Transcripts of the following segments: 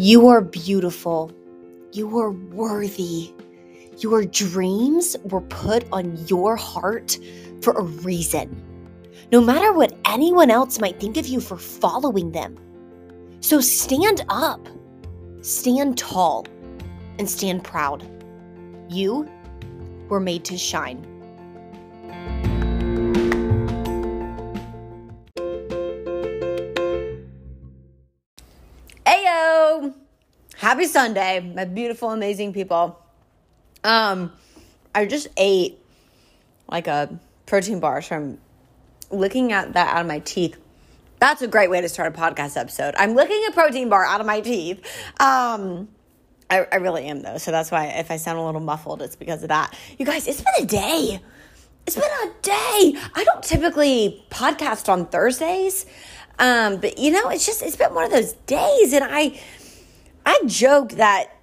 You are beautiful. You are worthy. Your dreams were put on your heart for a reason, no matter what anyone else might think of you for following them. So stand up, stand tall, and stand proud. You were made to shine. Happy Sunday, my beautiful, amazing people. Um, I just ate like a protein bar, so I'm looking at that out of my teeth. That's a great way to start a podcast episode. I'm licking a protein bar out of my teeth. Um, I, I really am though, so that's why if I sound a little muffled, it's because of that. You guys, it's been a day. It's been a day. I don't typically podcast on Thursdays, um, but you know, it's just it's been one of those days, and I I joke that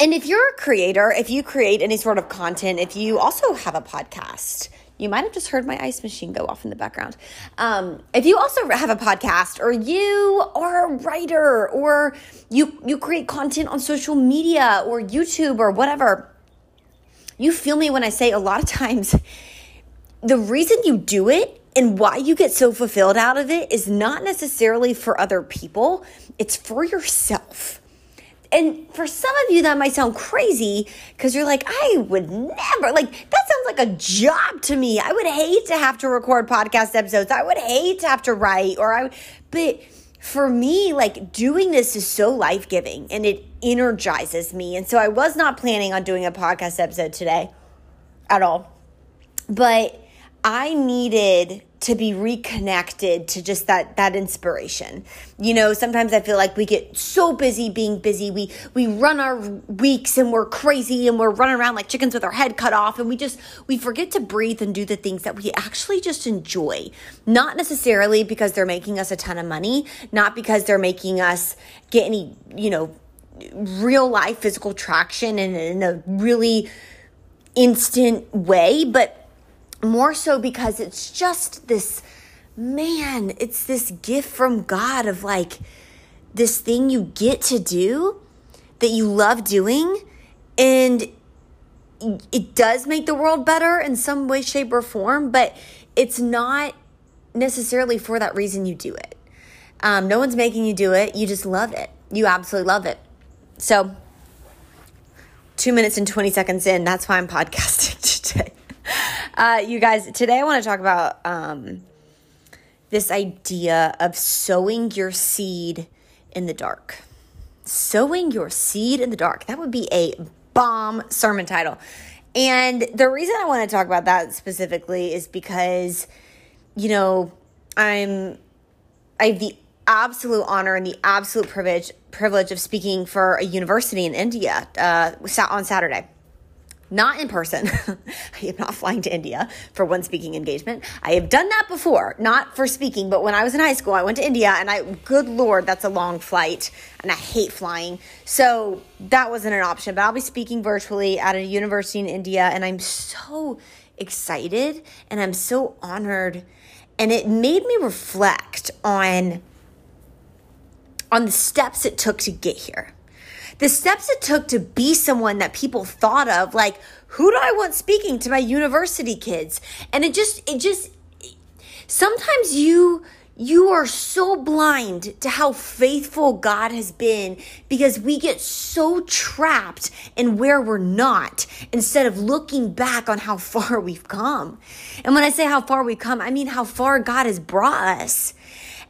and if you're a creator, if you create any sort of content, if you also have a podcast, you might have just heard my ice machine go off in the background. Um, if you also have a podcast, or you are a writer, or you you create content on social media or YouTube or whatever, you feel me when I say a lot of times the reason you do it and why you get so fulfilled out of it is not necessarily for other people; it's for yourself. And for some of you that might sound crazy because you're like i would never like that sounds like a job to me. I would hate to have to record podcast episodes. I would hate to have to write or i but for me like doing this is so life-giving and it energizes me. And so i was not planning on doing a podcast episode today at all. But i needed to be reconnected to just that that inspiration. You know, sometimes I feel like we get so busy being busy. We we run our weeks and we're crazy and we're running around like chickens with our head cut off and we just we forget to breathe and do the things that we actually just enjoy. Not necessarily because they're making us a ton of money, not because they're making us get any, you know, real life physical traction in, in a really instant way, but more so because it's just this man, it's this gift from God of like this thing you get to do that you love doing and it does make the world better in some way shape or form but it's not necessarily for that reason you do it. Um, no one's making you do it. You just love it. You absolutely love it. So two minutes and 20 seconds in that's why i'm podcasting today uh, you guys, today I want to talk about um, this idea of sowing your seed in the dark. Sowing your seed in the dark. That would be a bomb sermon title. And the reason I want to talk about that specifically is because, you know, I'm, I have the absolute honor and the absolute privilege privilege of speaking for a university in India uh, on Saturday not in person. I am not flying to India for one speaking engagement. I have done that before, not for speaking, but when I was in high school, I went to India and I, good Lord, that's a long flight and I hate flying. So that wasn't an option, but I'll be speaking virtually at a university in India and I'm so excited and I'm so honored. And it made me reflect on, on the steps it took to get here the steps it took to be someone that people thought of like who do i want speaking to my university kids and it just it just sometimes you you are so blind to how faithful God has been because we get so trapped in where we're not instead of looking back on how far we've come. And when I say how far we've come, I mean how far God has brought us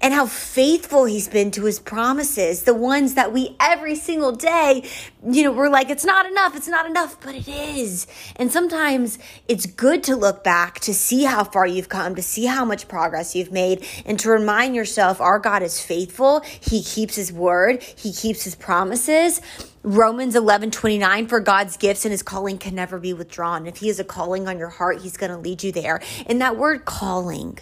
and how faithful he's been to his promises, the ones that we every single day, you know, we're like, it's not enough, it's not enough, but it is. And sometimes it's good to look back to see how far you've come, to see how much progress you've made, and to remind yourself our God is faithful. He keeps his word, he keeps his promises. Romans 11, 29, for God's gifts and his calling can never be withdrawn. If he has a calling on your heart, he's going to lead you there. And that word calling,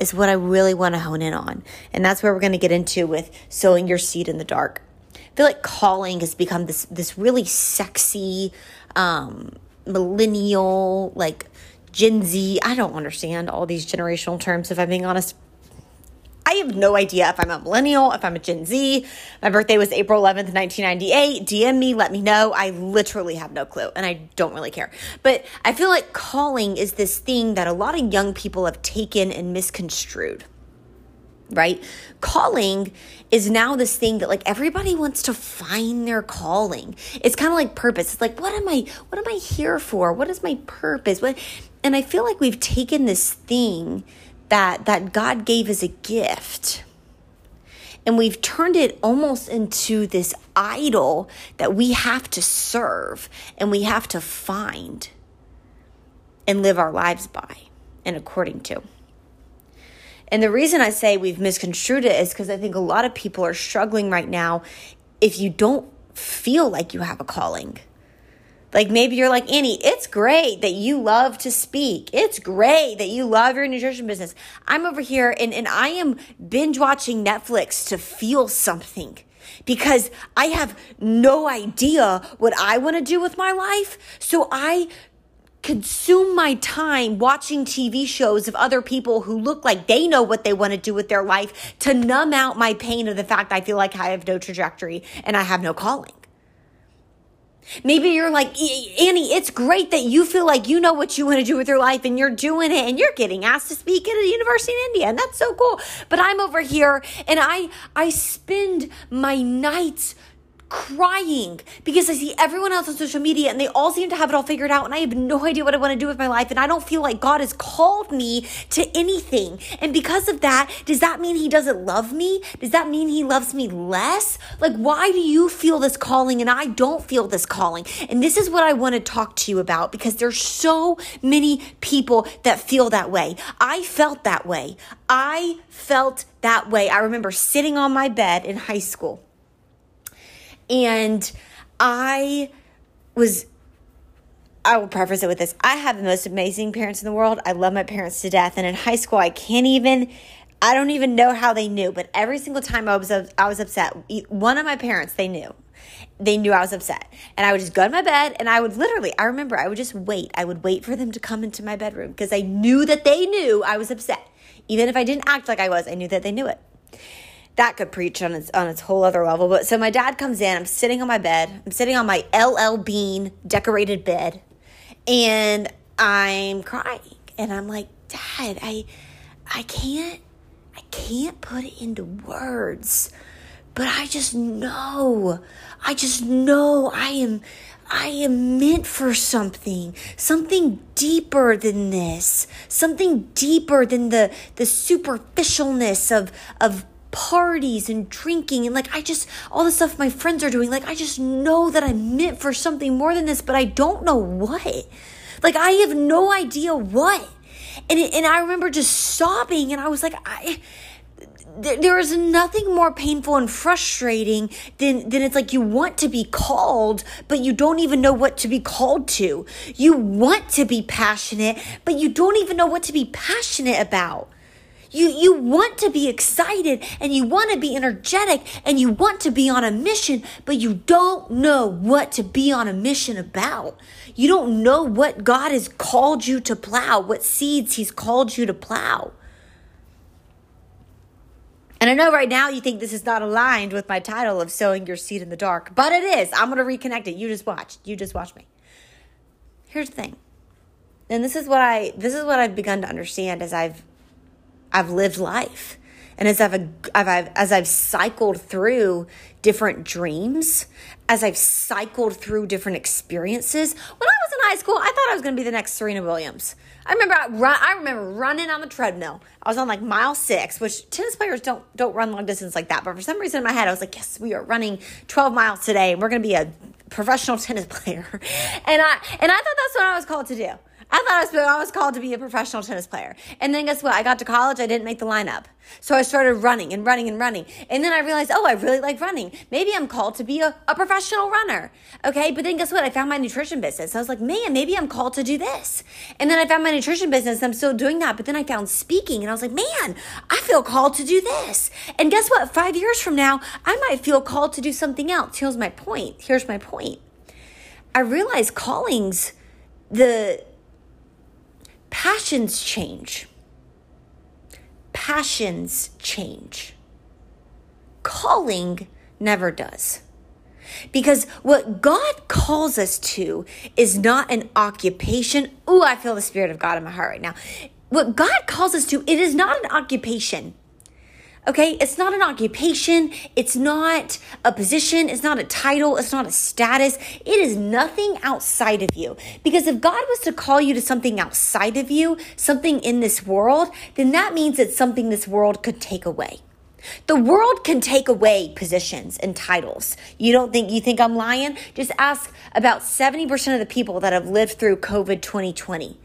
is what I really want to hone in on. And that's where we're going to get into with sowing your seed in the dark. I feel like calling has become this this really sexy um millennial like Gen Z. I don't understand all these generational terms if I'm being honest. I have no idea if I'm a millennial, if I'm a Gen Z. My birthday was April 11th, 1998. DM me, let me know. I literally have no clue and I don't really care. But I feel like calling is this thing that a lot of young people have taken and misconstrued right? Calling is now this thing that like everybody wants to find their calling. It's kind of like purpose. It's like what am I what am I here for? What is my purpose? What and I feel like we've taken this thing that that God gave as a gift and we've turned it almost into this idol that we have to serve and we have to find and live our lives by and according to. And the reason I say we've misconstrued it is because I think a lot of people are struggling right now if you don't feel like you have a calling. Like maybe you're like, Annie, it's great that you love to speak. It's great that you love your nutrition business. I'm over here and, and I am binge watching Netflix to feel something because I have no idea what I want to do with my life. So I consume my time watching TV shows of other people who look like they know what they want to do with their life to numb out my pain of the fact I feel like I have no trajectory and I have no calling. Maybe you're like, Annie, it's great that you feel like you know what you want to do with your life and you're doing it and you're getting asked to speak at a university in India and that's so cool. But I'm over here and I I spend my nights crying because I see everyone else on social media and they all seem to have it all figured out and I have no idea what I want to do with my life and I don't feel like God has called me to anything. And because of that, does that mean he doesn't love me? Does that mean he loves me less? Like why do you feel this calling and I don't feel this calling? And this is what I want to talk to you about because there's so many people that feel that way. I felt that way. I felt that way. I remember sitting on my bed in high school and I was I will preface it with this. I have the most amazing parents in the world. I love my parents to death. And in high school, I can't even I don't even know how they knew, but every single time I was I was upset, one of my parents they knew. They knew I was upset. And I would just go to my bed and I would literally, I remember I would just wait. I would wait for them to come into my bedroom because I knew that they knew I was upset. Even if I didn't act like I was, I knew that they knew it that could preach on its on its whole other level. But so my dad comes in, I'm sitting on my bed, I'm sitting on my LL Bean decorated bed, and I'm crying. And I'm like, Dad, I I can't I can't put it into words. But I just know. I just know I am I am meant for something, something deeper than this, something deeper than the the superficialness of of parties and drinking and like I just all the stuff my friends are doing like I just know that I'm meant for something more than this but I don't know what like I have no idea what and it, and I remember just sobbing and I was like I there is nothing more painful and frustrating than, than it's like you want to be called, but you don't even know what to be called to. You want to be passionate, but you don't even know what to be passionate about. You, you want to be excited and you want to be energetic and you want to be on a mission, but you don't know what to be on a mission about. You don't know what God has called you to plow, what seeds He's called you to plow. And I know right now you think this is not aligned with my title of sowing your seed in the dark, but it is. I'm going to reconnect it. You just watch. You just watch me. Here's the thing. And this is what I this is what I've begun to understand as I've I've lived life. And as I've, I've, as I've cycled through different dreams, as I've cycled through different experiences, when I was in high school, I thought I was going to be the next Serena Williams. I remember I, run, I remember running on the treadmill. I was on like mile six, which tennis players don't don't run long distance like that. But for some reason in my head, I was like, yes, we are running 12 miles today, and we're going to be a professional tennis player. And I and I thought that's what I was called to do. I thought I was, I was called to be a professional tennis player. And then guess what? I got to college, I didn't make the lineup. So I started running and running and running. And then I realized, oh, I really like running. Maybe I'm called to be a, a professional runner. Okay. But then guess what? I found my nutrition business. I was like, man, maybe I'm called to do this. And then I found my nutrition business. I'm still doing that. But then I found speaking and I was like, man, I feel called to do this. And guess what? Five years from now, I might feel called to do something else. Here's my point. Here's my point. I realized callings, the, passions change. passions change. Calling never does. Because what God calls us to is not an occupation. Ooh, I feel the Spirit of God in my heart right now. What God calls us to, it is not an occupation. Okay, it's not an occupation, it's not a position, it's not a title, it's not a status. It is nothing outside of you. Because if God was to call you to something outside of you, something in this world, then that means it's something this world could take away. The world can take away positions and titles. You don't think you think I'm lying? Just ask about 70% of the people that have lived through COVID 2020.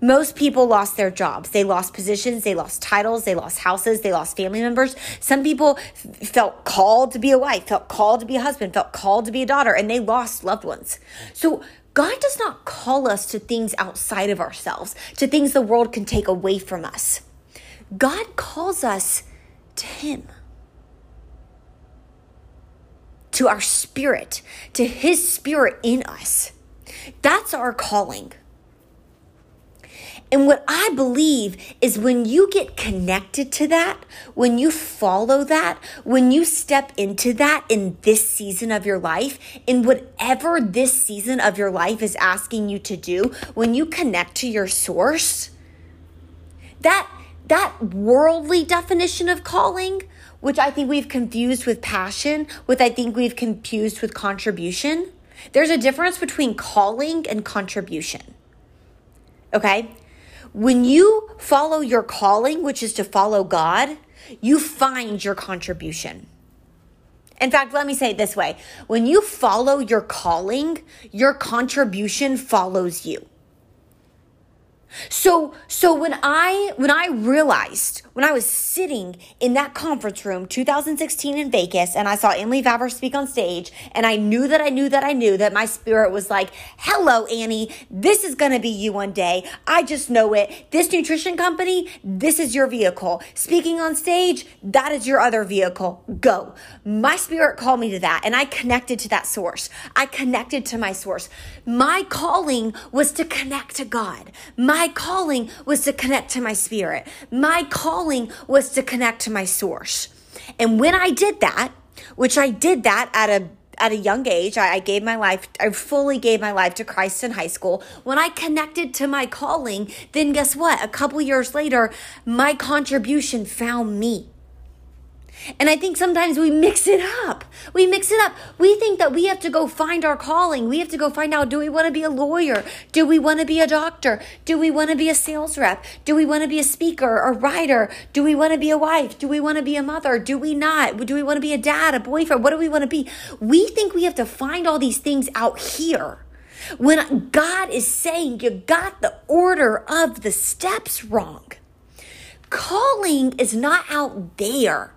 Most people lost their jobs. They lost positions, they lost titles, they lost houses, they lost family members. Some people f- felt called to be a wife, felt called to be a husband, felt called to be a daughter, and they lost loved ones. So God does not call us to things outside of ourselves, to things the world can take away from us. God calls us to Him, to our spirit, to His spirit in us. That's our calling. And what I believe is when you get connected to that, when you follow that, when you step into that in this season of your life, in whatever this season of your life is asking you to do, when you connect to your source, that that worldly definition of calling, which I think we've confused with passion, which I think we've confused with contribution. There's a difference between calling and contribution. Okay? When you follow your calling, which is to follow God, you find your contribution. In fact, let me say it this way when you follow your calling, your contribution follows you. So so when I when I realized when I was sitting in that conference room 2016 in Vegas and I saw Emily Vavra speak on stage and I knew that I knew that I knew that my spirit was like, "Hello Annie, this is going to be you one day. I just know it. This nutrition company, this is your vehicle. Speaking on stage, that is your other vehicle. Go." My spirit called me to that and I connected to that source. I connected to my source. My calling was to connect to God. My my calling was to connect to my spirit. My calling was to connect to my source. And when I did that, which I did that at a at a young age, I, I, gave my life, I fully gave my life to Christ in high school. When I connected to my calling, then guess what? A couple years later, my contribution found me. And I think sometimes we mix it up. We mix it up. We think that we have to go find our calling. We have to go find out do we want to be a lawyer? Do we want to be a doctor? Do we want to be a sales rep? Do we want to be a speaker, a writer? Do we want to be a wife? Do we want to be a mother? Do we not? Do we want to be a dad, a boyfriend? What do we want to be? We think we have to find all these things out here. When God is saying you got the order of the steps wrong. Calling is not out there.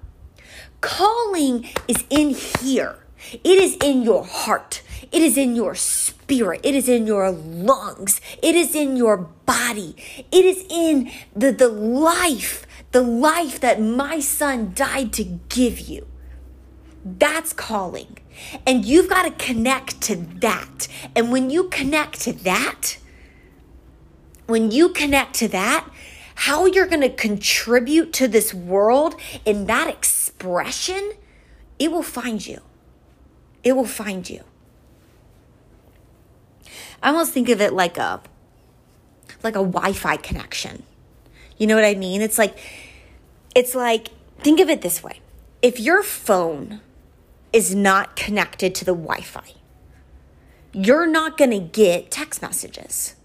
Calling is in here. It is in your heart. It is in your spirit. It is in your lungs. It is in your body. It is in the, the life, the life that my son died to give you. That's calling. And you've got to connect to that. And when you connect to that, when you connect to that, how you're going to contribute to this world in that expression, it will find you. It will find you. I almost think of it like a like a Wi-Fi connection. You know what I mean? It's like it's like think of it this way. If your phone is not connected to the Wi-Fi, you're not going to get text messages.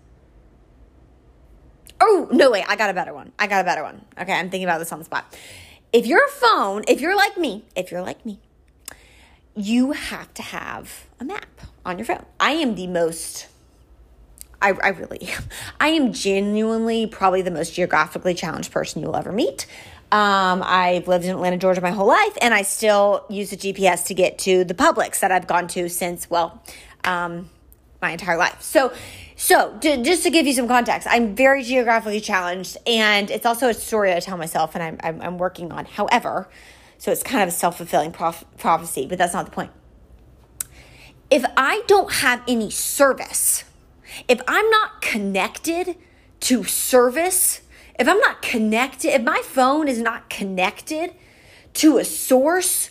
Oh, no, wait, I got a better one. I got a better one. Okay, I'm thinking about this on the spot. If your phone, if you're like me, if you're like me, you have to have a map on your phone. I am the most, I, I really am. I am genuinely probably the most geographically challenged person you'll ever meet. Um, I've lived in Atlanta, Georgia my whole life, and I still use a GPS to get to the Publix that I've gone to since, well, um, my entire life. So, so to, just to give you some context, I'm very geographically challenged, and it's also a story I tell myself, and I'm I'm, I'm working on. However, so it's kind of a self fulfilling prof- prophecy, but that's not the point. If I don't have any service, if I'm not connected to service if I'm not connected, if my phone is not connected to a source,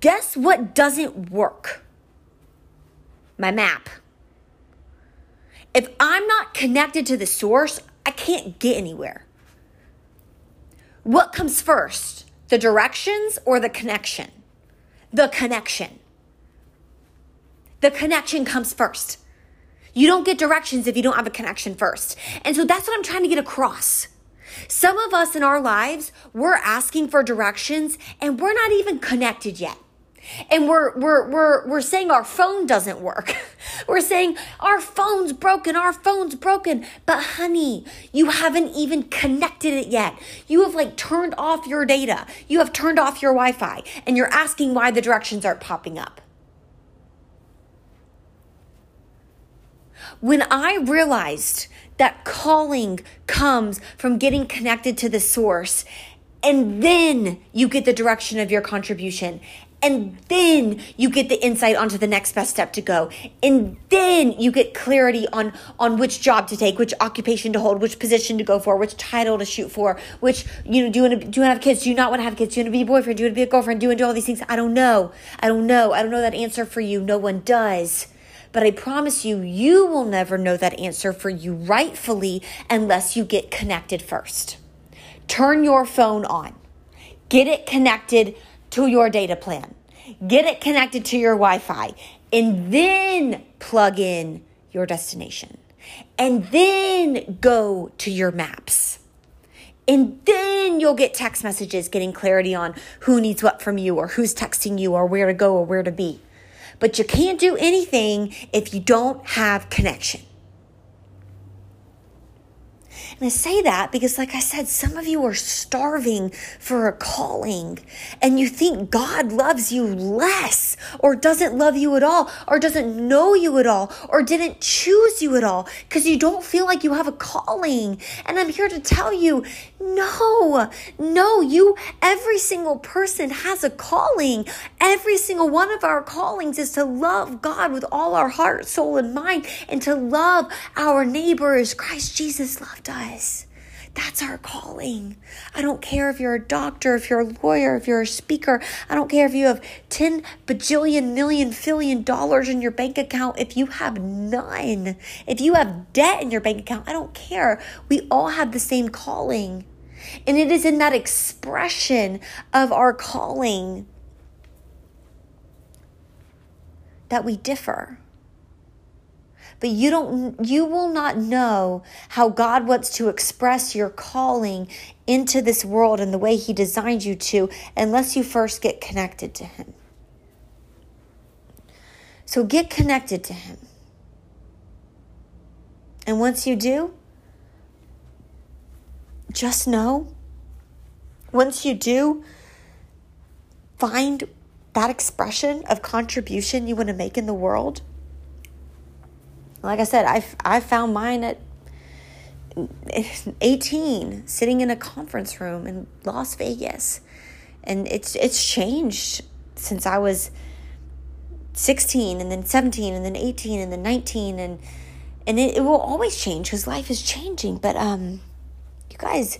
guess what doesn't work? My map. If I'm not connected to the source, I can't get anywhere. What comes first, the directions or the connection? The connection. The connection comes first. You don't get directions if you don't have a connection first. And so that's what I'm trying to get across. Some of us in our lives, we're asking for directions and we're not even connected yet. And we're, we're, we're, we're saying our phone doesn't work. we're saying our phone's broken, our phone's broken. But honey, you haven't even connected it yet. You have like turned off your data. You have turned off your Wi Fi and you're asking why the directions aren't popping up. When I realized that calling comes from getting connected to the source, and then you get the direction of your contribution. And then you get the insight onto the next best step to go. And then you get clarity on, on which job to take, which occupation to hold, which position to go for, which title to shoot for, which, you know, do you want to, do you want to have kids? Do you not want to have kids? Do you want to be a boyfriend? Do you want to be a girlfriend? Do you want to do all these things? I don't know. I don't know. I don't know that answer for you. No one does. But I promise you, you will never know that answer for you rightfully unless you get connected first. Turn your phone on, get it connected to your data plan, get it connected to your Wi Fi, and then plug in your destination. And then go to your maps. And then you'll get text messages getting clarity on who needs what from you or who's texting you or where to go or where to be. But you can't do anything if you don't have connection. And I say that because, like I said, some of you are starving for a calling and you think God loves you less or doesn't love you at all or doesn't know you at all or didn't choose you at all because you don't feel like you have a calling. And I'm here to tell you no, no, you, every single person has a calling. Every single one of our callings is to love God with all our heart, soul, and mind and to love our neighbor as Christ Jesus loved us us. That's our calling. I don't care if you're a doctor, if you're a lawyer, if you're a speaker. I don't care if you have 10 bajillion million dollars in your bank account. If you have none, if you have debt in your bank account, I don't care. We all have the same calling. And it is in that expression of our calling that we differ but you don't you will not know how God wants to express your calling into this world and the way he designed you to unless you first get connected to him. So get connected to him. And once you do, just know once you do find that expression of contribution you want to make in the world like I said, I, I found mine at 18 sitting in a conference room in Las Vegas. And it's it's changed since I was 16 and then 17 and then 18 and then 19 and and it, it will always change because life is changing. But um you guys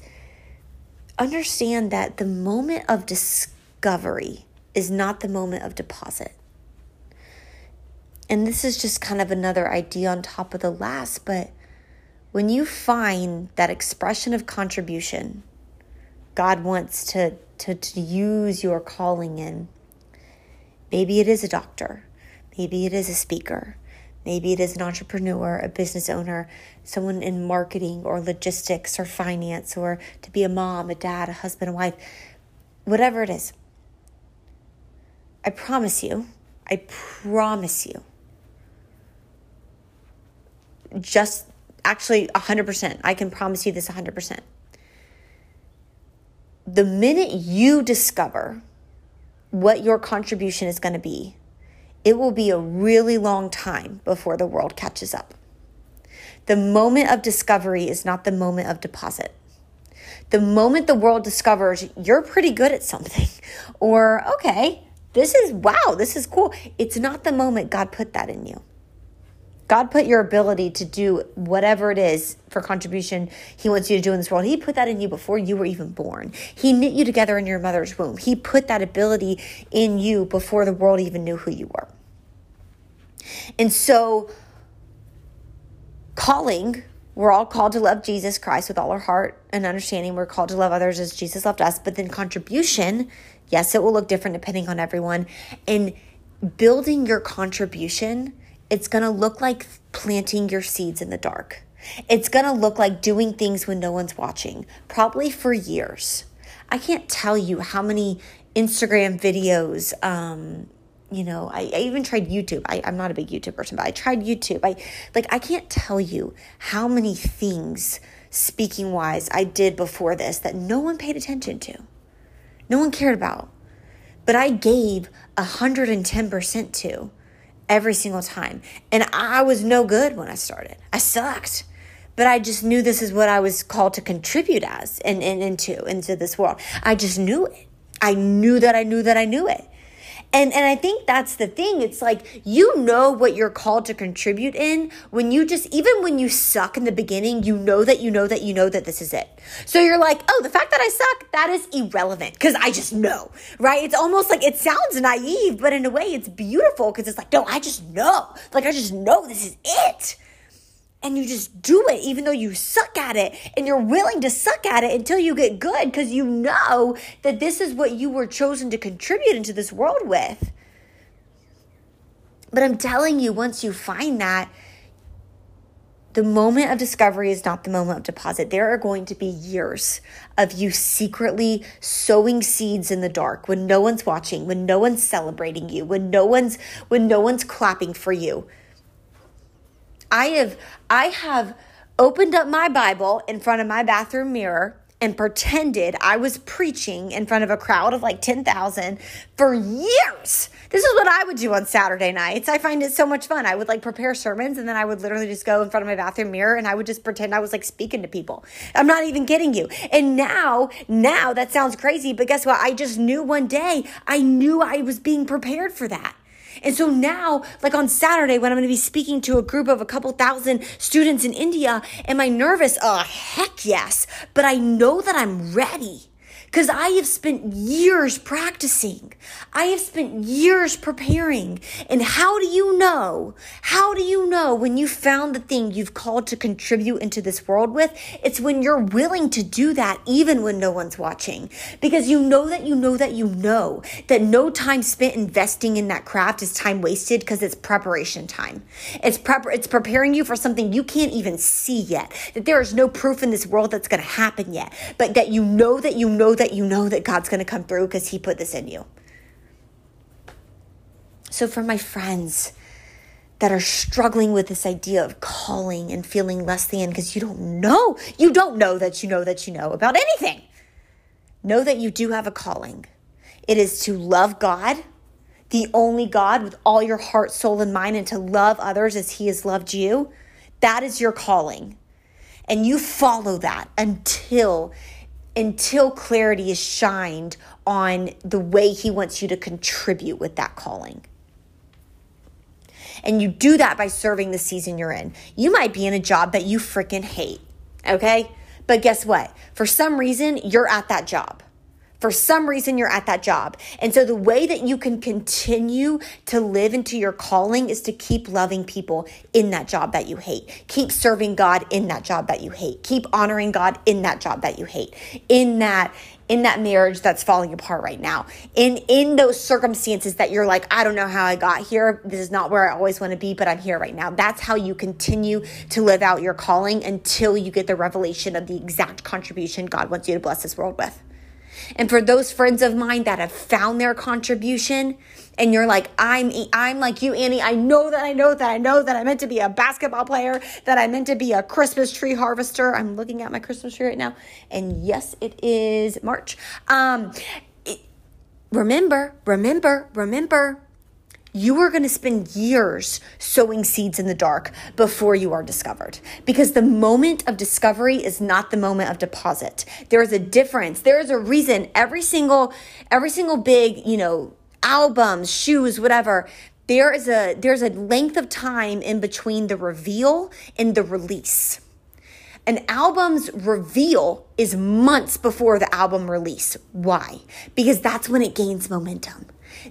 understand that the moment of discovery is not the moment of deposit and this is just kind of another idea on top of the last, but when you find that expression of contribution, God wants to, to, to use your calling in. Maybe it is a doctor, maybe it is a speaker, maybe it is an entrepreneur, a business owner, someone in marketing or logistics or finance, or to be a mom, a dad, a husband, a wife, whatever it is. I promise you, I promise you, just actually 100%. I can promise you this 100%. The minute you discover what your contribution is going to be, it will be a really long time before the world catches up. The moment of discovery is not the moment of deposit. The moment the world discovers you're pretty good at something, or okay, this is wow, this is cool, it's not the moment God put that in you. God put your ability to do whatever it is for contribution He wants you to do in this world. He put that in you before you were even born. He knit you together in your mother's womb. He put that ability in you before the world even knew who you were. And so, calling, we're all called to love Jesus Christ with all our heart and understanding. We're called to love others as Jesus loved us. But then, contribution, yes, it will look different depending on everyone. And building your contribution it's going to look like planting your seeds in the dark. It's going to look like doing things when no one's watching, probably for years. I can't tell you how many Instagram videos, um, you know, I, I, even tried YouTube. I, I'm not a big YouTube person, but I tried YouTube. I like I can't tell you how many things speaking wise I did before this that no one paid attention to. No one cared about. But I gave 110% to every single time. And I was no good when I started. I sucked. But I just knew this is what I was called to contribute as and, and into into this world. I just knew it. I knew that I knew that I knew it. And and I think that's the thing. It's like you know what you're called to contribute in when you just even when you suck in the beginning, you know that you know that you know that this is it. So you're like, "Oh, the fact that I suck, that is irrelevant cuz I just know." Right? It's almost like it sounds naive, but in a way it's beautiful cuz it's like, "No, I just know." Like I just know this is it and you just do it even though you suck at it and you're willing to suck at it until you get good because you know that this is what you were chosen to contribute into this world with. But I'm telling you, once you find that, the moment of discovery is not the moment of deposit. There are going to be years of you secretly sowing seeds in the dark when no one's watching, when no one's celebrating you, when no one's when no one's clapping for you I have I have opened up my Bible in front of my bathroom mirror and pretended I was preaching in front of a crowd of like 10,000 for years. This is what I would do on Saturday nights. I find it so much fun. I would like prepare sermons and then I would literally just go in front of my bathroom mirror and I would just pretend I was like speaking to people. I'm not even kidding you. And now, now that sounds crazy, but guess what? I just knew one day, I knew I was being prepared for that. And so now, like on Saturday, when I'm going to be speaking to a group of a couple thousand students in India, am I nervous? Oh, heck yes. But I know that I'm ready because I have spent years practicing. I have spent years preparing. And how do you know? How do you know when you found the thing you've called to contribute into this world with? It's when you're willing to do that even when no one's watching. Because you know that you know that you know that no time spent investing in that craft is time wasted because it's preparation time. It's prep it's preparing you for something you can't even see yet. That there is no proof in this world that's going to happen yet. But that you know that you know that you know that God's going to come through because He put this in you. So, for my friends that are struggling with this idea of calling and feeling less than because you don't know, you don't know that you know that you know about anything, know that you do have a calling. It is to love God, the only God, with all your heart, soul, and mind, and to love others as He has loved you. That is your calling. And you follow that until until clarity is shined on the way he wants you to contribute with that calling. And you do that by serving the season you're in. You might be in a job that you freaking hate, okay? But guess what? For some reason, you're at that job. For some reason, you're at that job. And so, the way that you can continue to live into your calling is to keep loving people in that job that you hate. Keep serving God in that job that you hate. Keep honoring God in that job that you hate. In that, in that marriage that's falling apart right now in in those circumstances that you're like i don't know how i got here this is not where i always want to be but i'm here right now that's how you continue to live out your calling until you get the revelation of the exact contribution god wants you to bless this world with and for those friends of mine that have found their contribution and you're like, I'm, I'm like you, Annie. I know that I know that I know that I meant to be a basketball player, that I meant to be a Christmas tree harvester. I'm looking at my Christmas tree right now. And yes, it is March. Um, it, remember, remember, remember, you are going to spend years sowing seeds in the dark before you are discovered because the moment of discovery is not the moment of deposit there is a difference there is a reason every single every single big you know albums shoes whatever there is a there's a length of time in between the reveal and the release. An album's reveal is months before the album release. Why? Because that's when it gains momentum.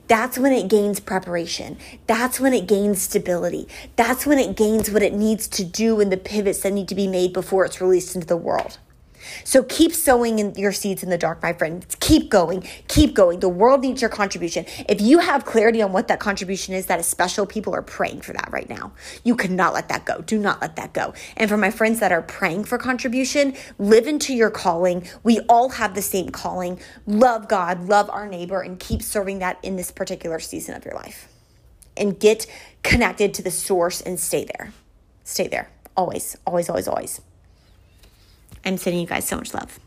That's when it gains preparation. That's when it gains stability. That's when it gains what it needs to do and the pivots that need to be made before it's released into the world. So keep sowing in your seeds in the dark, my friend. Keep going. Keep going. The world needs your contribution. If you have clarity on what that contribution is, that is special. People are praying for that right now. You cannot let that go. Do not let that go. And for my friends that are praying for contribution, live into your calling. We all have the same calling. Love God, love our neighbor, and keep serving that in this particular season of your life. And get connected to the source and stay there. Stay there. Always, always, always, always. I'm sending you guys so much love.